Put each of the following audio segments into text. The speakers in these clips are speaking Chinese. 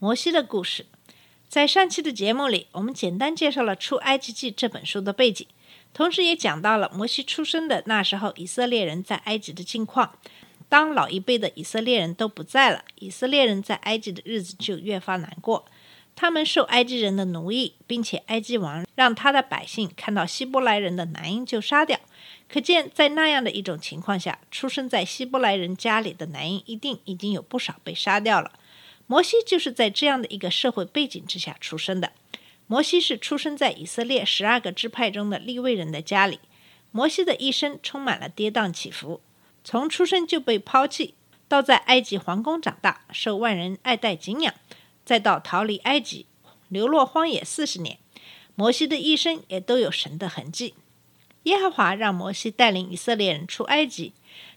摩西的故事。在上期的节目里，我们简单介绍了《出埃及记》这本书的背景，同时也讲到了摩西出生的那时候以色列人在埃及的境况。当老一辈的以色列人都不在了，以色列人在埃及的日子就越发难过。他们受埃及人的奴役，并且埃及王让他的百姓看到希伯来人的男婴就杀掉。可见，在那样的一种情况下，出生在希伯来人家里的男婴一定已经有不少被杀掉了。摩西就是在这样的一个社会背景之下出生的。摩西是出生在以色列十二个支派中的利未人的家里。摩西的一生充满了跌宕起伏，从出生就被抛弃，到在埃及皇宫长大，受万人爱戴敬仰，再到逃离埃及，流落荒野四十年。摩西的一生也都有神的痕迹。耶和华让摩西带领以色列人出埃及，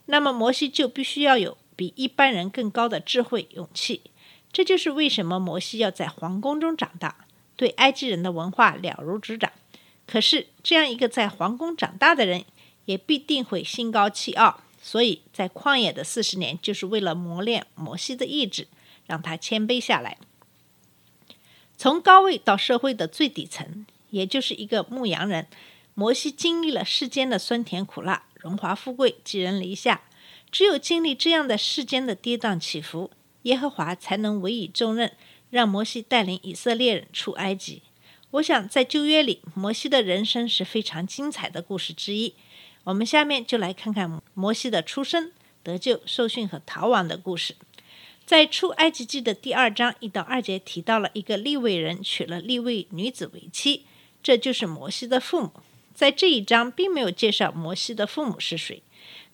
那么摩西就必须要有比一般人更高的智慧、勇气。这就是为什么摩西要在皇宫中长大，对埃及人的文化了如指掌。可是，这样一个在皇宫长大的人，也必定会心高气傲。所以在旷野的四十年，就是为了磨练摩西的意志，让他谦卑下来。从高位到社会的最底层，也就是一个牧羊人。摩西经历了世间的酸甜苦辣、荣华富贵、寄人篱下。只有经历这样的世间的跌宕起伏，耶和华才能委以重任，让摩西带领以色列人出埃及。我想，在旧约里，摩西的人生是非常精彩的故事之一。我们下面就来看看摩西的出生、得救、受训和逃亡的故事。在出埃及记的第二章一到二节提到了一个利未人娶了利未女子为妻，这就是摩西的父母。在这一章并没有介绍摩西的父母是谁，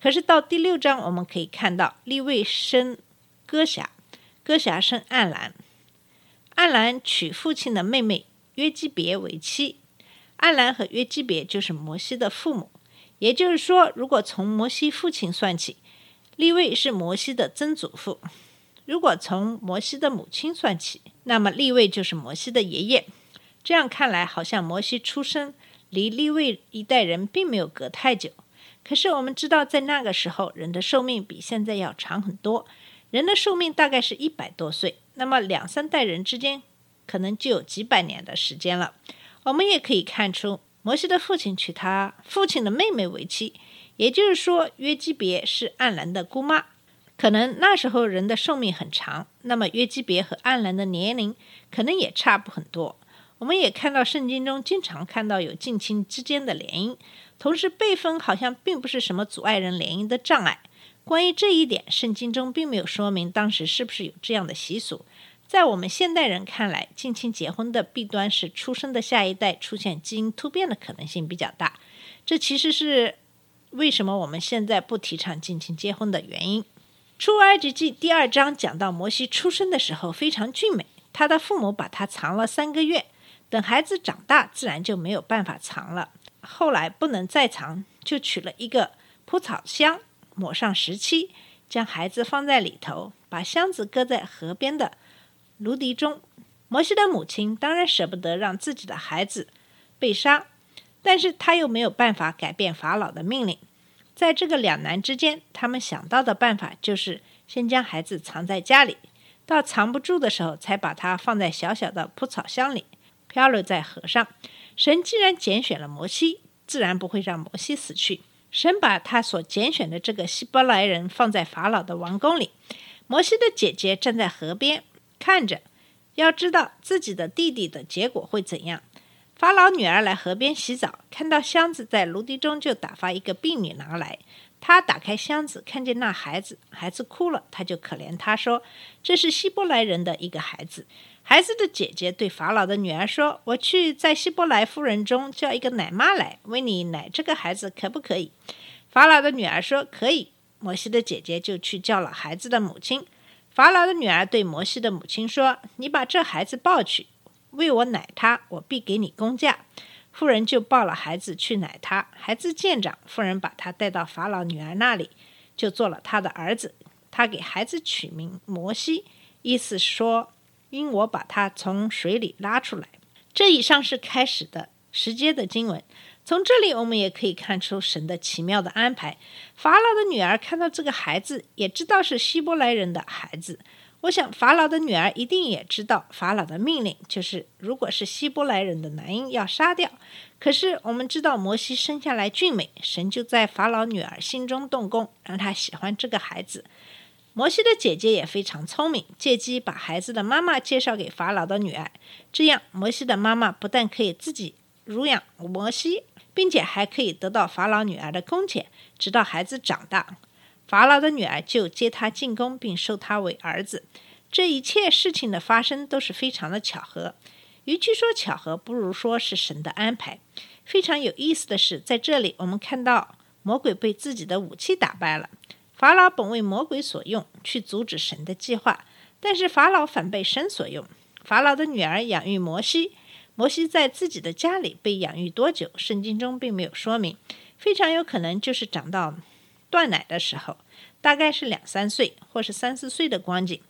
可是到第六章我们可以看到利未生哥辖，哥辖生暗兰，暗兰娶父亲的妹妹约基别为妻，暗兰和约基别就是摩西的父母。也就是说，如果从摩西父亲算起，利未是摩西的曾祖父；如果从摩西的母亲算起，那么利未就是摩西的爷爷。这样看来，好像摩西出生。离利未一代人并没有隔太久，可是我们知道，在那个时候，人的寿命比现在要长很多。人的寿命大概是一百多岁，那么两三代人之间，可能就有几百年的时间了。我们也可以看出，摩西的父亲娶他父亲的妹妹为妻，也就是说，约基别是暗兰的姑妈。可能那时候人的寿命很长，那么约基别和暗兰的年龄可能也差不很多。我们也看到圣经中经常看到有近亲之间的联姻，同时辈分好像并不是什么阻碍人联姻的障碍。关于这一点，圣经中并没有说明当时是不是有这样的习俗。在我们现代人看来，近亲结婚的弊端是出生的下一代出现基因突变的可能性比较大。这其实是为什么我们现在不提倡近亲结婚的原因。出埃及记第二章讲到摩西出生的时候非常俊美，他的父母把他藏了三个月。等孩子长大，自然就没有办法藏了。后来不能再藏，就取了一个蒲草箱，抹上石漆，将孩子放在里头，把箱子搁在河边的芦荻中。摩西的母亲当然舍不得让自己的孩子被杀，但是他又没有办法改变法老的命令。在这个两难之间，他们想到的办法就是先将孩子藏在家里，到藏不住的时候，才把它放在小小的蒲草箱里。漂流在河上，神既然拣选了摩西，自然不会让摩西死去。神把他所拣选的这个希伯来人放在法老的王宫里。摩西的姐姐站在河边看着，要知道自己的弟弟的结果会怎样。法老女儿来河边洗澡，看到箱子在芦荻中，就打发一个婢女拿来。她打开箱子，看见那孩子，孩子哭了，她就可怜他说：“这是希伯来人的一个孩子。”孩子的姐姐对法老的女儿说：“我去在希伯来夫人中叫一个奶妈来为你奶这个孩子，可不可以？”法老的女儿说：“可以。”摩西的姐姐就去叫了孩子的母亲。法老的女儿对摩西的母亲说：“你把这孩子抱去，为我奶他，我必给你工价。”妇人就抱了孩子去奶他。孩子见长，妇人把他带到法老女儿那里，就做了他的儿子。他给孩子取名摩西，意思是说，因我把他从水里拉出来。这以上是开始的时间的经文。从这里我们也可以看出神的奇妙的安排。法老的女儿看到这个孩子，也知道是希伯来人的孩子。我想法老的女儿一定也知道法老的命令，就是如果是希伯来人的男婴要杀掉。可是我们知道摩西生下来俊美，神就在法老女儿心中动工，让她喜欢这个孩子。摩西的姐姐也非常聪明，借机把孩子的妈妈介绍给法老的女儿，这样摩西的妈妈不但可以自己乳养摩西。并且还可以得到法老女儿的工钱，直到孩子长大，法老的女儿就接他进宫，并收他为儿子。这一切事情的发生都是非常的巧合，与其说巧合，不如说是神的安排。非常有意思的是，在这里我们看到魔鬼被自己的武器打败了。法老本为魔鬼所用，去阻止神的计划，但是法老反被神所用。法老的女儿养育摩西。摩西在自己的家里被养育多久？圣经中并没有说明，非常有可能就是长到断奶的时候，大概是两三岁或是三四岁的光景。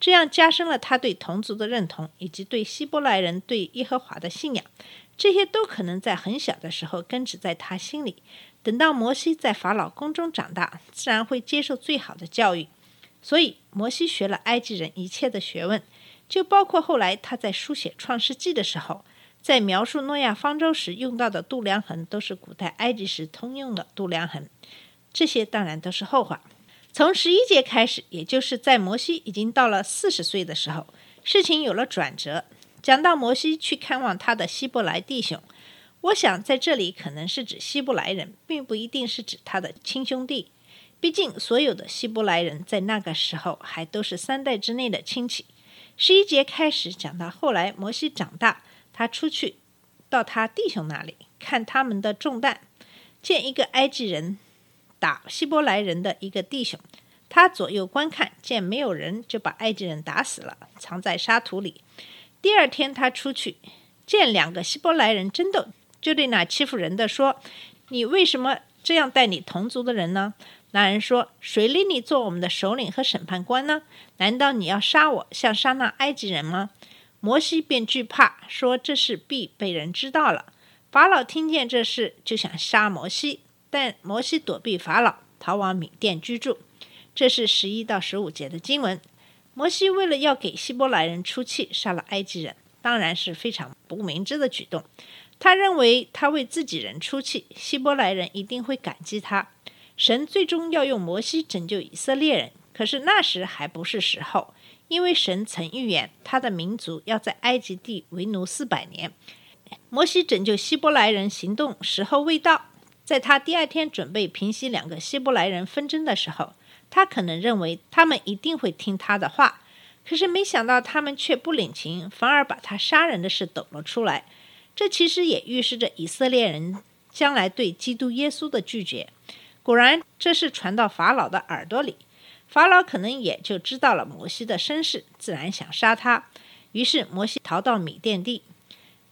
这样加深了他对同族的认同，以及对希伯来人对耶和华的信仰。这些都可能在很小的时候根植在他心里。等到摩西在法老宫中长大，自然会接受最好的教育。所以，摩西学了埃及人一切的学问，就包括后来他在书写创世纪的时候。在描述诺亚方舟时用到的度量衡，都是古代埃及时通用的度量衡。这些当然都是后话。从十一节开始，也就是在摩西已经到了四十岁的时候，事情有了转折。讲到摩西去看望他的希伯来弟兄，我想在这里可能是指希伯来人，并不一定是指他的亲兄弟。毕竟所有的希伯来人在那个时候还都是三代之内的亲戚。十一节开始讲到后来，摩西长大。他出去到他弟兄那里看他们的重担，见一个埃及人打希伯来人的一个弟兄，他左右观看，见没有人，就把埃及人打死了，藏在沙土里。第二天他出去见两个希伯来人争斗，就对那欺负人的说：“你为什么这样待你同族的人呢？”那人说：“谁立你做我们的首领和审判官呢？难道你要杀我，像杀那埃及人吗？”摩西便惧怕，说这事必被人知道了。法老听见这事，就想杀摩西，但摩西躲避法老，逃往缅甸居住。这是十一到十五节的经文。摩西为了要给希伯来人出气，杀了埃及人，当然是非常不明智的举动。他认为他为自己人出气，希伯来人一定会感激他。神最终要用摩西拯救以色列人，可是那时还不是时候。因为神曾预言，他的民族要在埃及地为奴四百年。摩西拯救希伯来人行动时候未到，在他第二天准备平息两个希伯来人纷争的时候，他可能认为他们一定会听他的话。可是没想到他们却不领情，反而把他杀人的事抖了出来。这其实也预示着以色列人将来对基督耶稣的拒绝。果然，这是传到法老的耳朵里。法老可能也就知道了摩西的身世，自然想杀他。于是摩西逃到米甸地。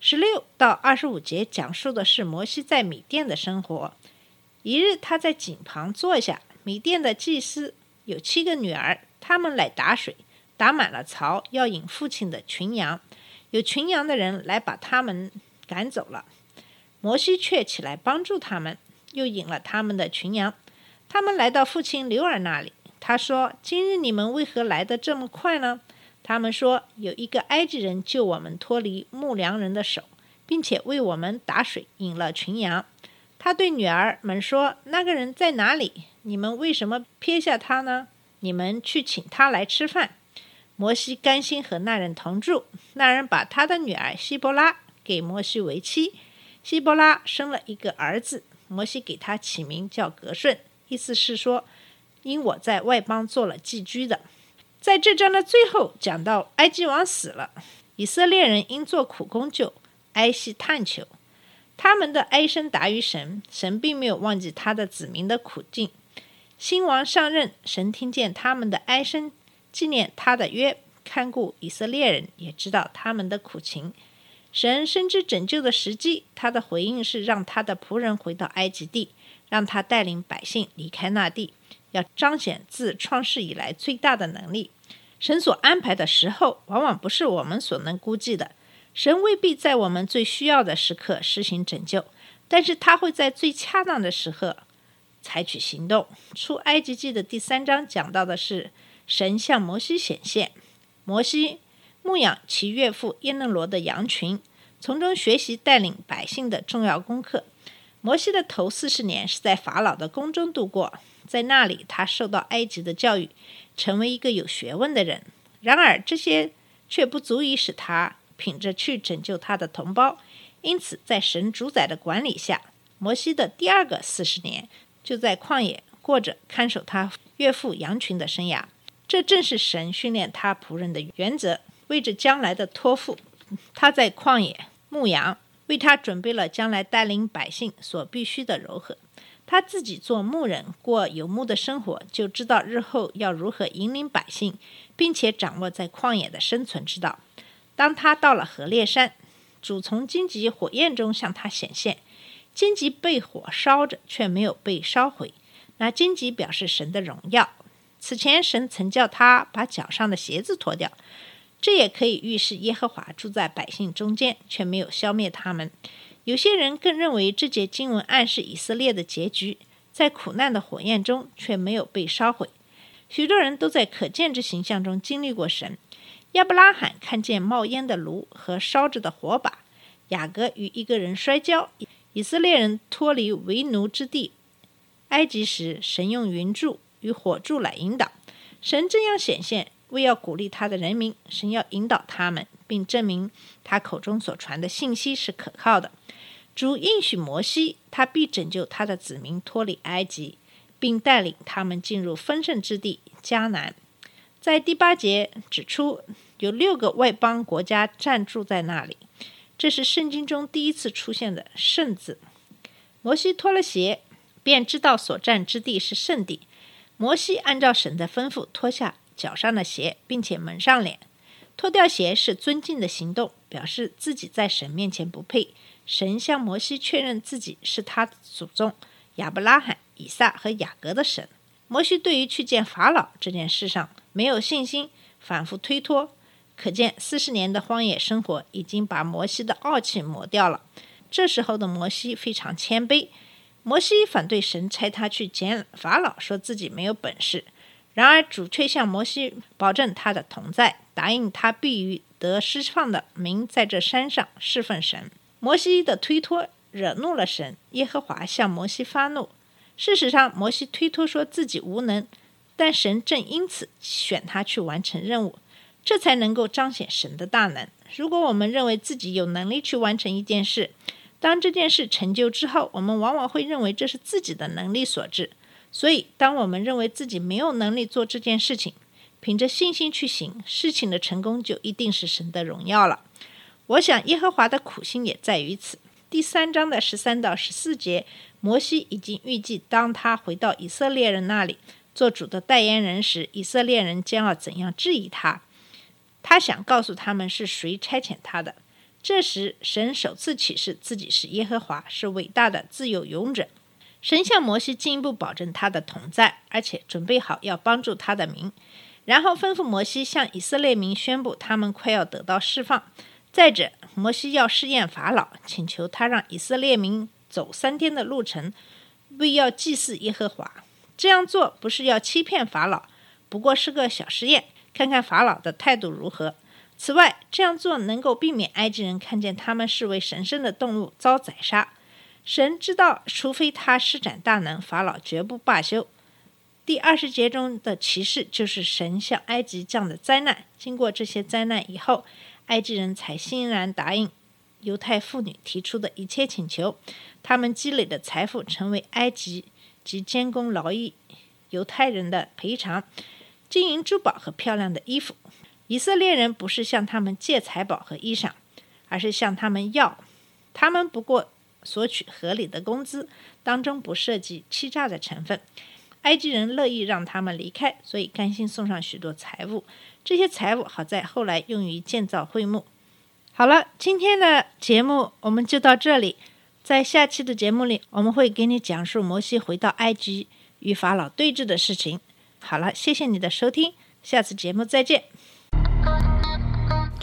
十六到二十五节讲述的是摩西在米甸的生活。一日，他在井旁坐下，米甸的祭司有七个女儿，他们来打水，打满了槽，要引父亲的群羊。有群羊的人来把他们赶走了，摩西却起来帮助他们，又引了他们的群羊。他们来到父亲刘尔那里。他说：“今日你们为何来得这么快呢？”他们说：“有一个埃及人救我们脱离牧羊人的手，并且为我们打水，引了群羊。”他对女儿们说：“那个人在哪里？你们为什么撇下他呢？你们去请他来吃饭。”摩西甘心和那人同住。那人把他的女儿希伯拉给摩西为妻。希伯拉生了一个儿子，摩西给他起名叫格顺，意思是说。因我在外邦做了寄居的，在这章的最后讲到埃及王死了，以色列人因做苦工就哀惜探求，他们的哀声达于神，神并没有忘记他的子民的苦境。新王上任，神听见他们的哀声，纪念他的约，看顾以色列人，也知道他们的苦情。神深知拯救的时机，他的回应是让他的仆人回到埃及地，让他带领百姓离开那地，要彰显自创世以来最大的能力。神所安排的时候，往往不是我们所能估计的。神未必在我们最需要的时刻实行拯救，但是他会在最恰当的时刻采取行动。出埃及记的第三章讲到的是神向摩西显现，摩西牧养其岳父耶嫩罗的羊群，从中学习带领百姓的重要功课。摩西的头四十年是在法老的宫中度过，在那里他受到埃及的教育，成为一个有学问的人。然而这些却不足以使他。品着去拯救他的同胞，因此在神主宰的管理下，摩西的第二个四十年就在旷野过着看守他岳父羊群的生涯。这正是神训练他仆人的原则，为着将来的托付。他在旷野牧羊，为他准备了将来带领百姓所必须的柔和。他自己做牧人，过游牧的生活，就知道日后要如何引领百姓，并且掌握在旷野的生存之道。当他到了河烈山，主从荆棘火焰中向他显现，荆棘被火烧着，却没有被烧毁。那荆棘表示神的荣耀。此前神曾叫他把脚上的鞋子脱掉，这也可以预示耶和华住在百姓中间，却没有消灭他们。有些人更认为这节经文暗示以色列的结局，在苦难的火焰中却没有被烧毁。许多人都在可见之形象中经历过神。亚伯拉罕看见冒烟的炉和烧着的火把，雅各与一个人摔跤，以色列人脱离为奴之地埃及时，神用云柱与火柱来引导。神这样显现，为要鼓励他的人民，神要引导他们，并证明他口中所传的信息是可靠的。主应许摩西，他必拯救他的子民脱离埃及，并带领他们进入丰盛之地迦南。在第八节指出，有六个外邦国家暂住在那里，这是圣经中第一次出现的“圣”字。摩西脱了鞋，便知道所占之地是圣地。摩西按照神的吩咐脱下脚上的鞋，并且蒙上脸。脱掉鞋是尊敬的行动，表示自己在神面前不配。神向摩西确认自己是他祖宗亚伯拉罕、以撒和雅各的神。摩西对于去见法老这件事上没有信心，反复推脱，可见四十年的荒野生活已经把摩西的傲气磨掉了。这时候的摩西非常谦卑。摩西反对神差他去见法老，说自己没有本事。然而主却向摩西保证他的同在，答应他必于得释放的民在这山上侍奉神。摩西的推脱惹怒了神，耶和华向摩西发怒。事实上，摩西推脱说自己无能，但神正因此选他去完成任务，这才能够彰显神的大能。如果我们认为自己有能力去完成一件事，当这件事成就之后，我们往往会认为这是自己的能力所致。所以，当我们认为自己没有能力做这件事情，凭着信心去行，事情的成功就一定是神的荣耀了。我想，耶和华的苦心也在于此。第三章的十三到十四节。摩西已经预计，当他回到以色列人那里做主的代言人时，以色列人将要怎样质疑他。他想告诉他们是谁差遣他的。这时，神首次启示自己是耶和华，是伟大的自由勇者。神向摩西进一步保证他的同在，而且准备好要帮助他的民。然后吩咐摩西向以色列民宣布，他们快要得到释放。再者，摩西要试验法老，请求他让以色列民。走三天的路程，为要祭祀耶和华。这样做不是要欺骗法老，不过是个小实验，看看法老的态度如何。此外，这样做能够避免埃及人看见他们视为神圣的动物遭宰杀。神知道，除非他施展大能，法老绝不罢休。第二十节中的启示就是神向埃及降的灾难。经过这些灾难以后，埃及人才欣然答应。犹太妇女提出的一切请求，他们积累的财富成为埃及及监工劳役犹太人的赔偿，金银珠宝和漂亮的衣服。以色列人不是向他们借财宝和衣裳，而是向他们要。他们不过索取合理的工资，当中不涉及欺诈的成分。埃及人乐意让他们离开，所以甘心送上许多财物。这些财物好在后来用于建造会幕。好了，今天的节目我们就到这里。在下期的节目里，我们会给你讲述摩西回到埃及与法老对峙的事情。好了，谢谢你的收听，下次节目再见。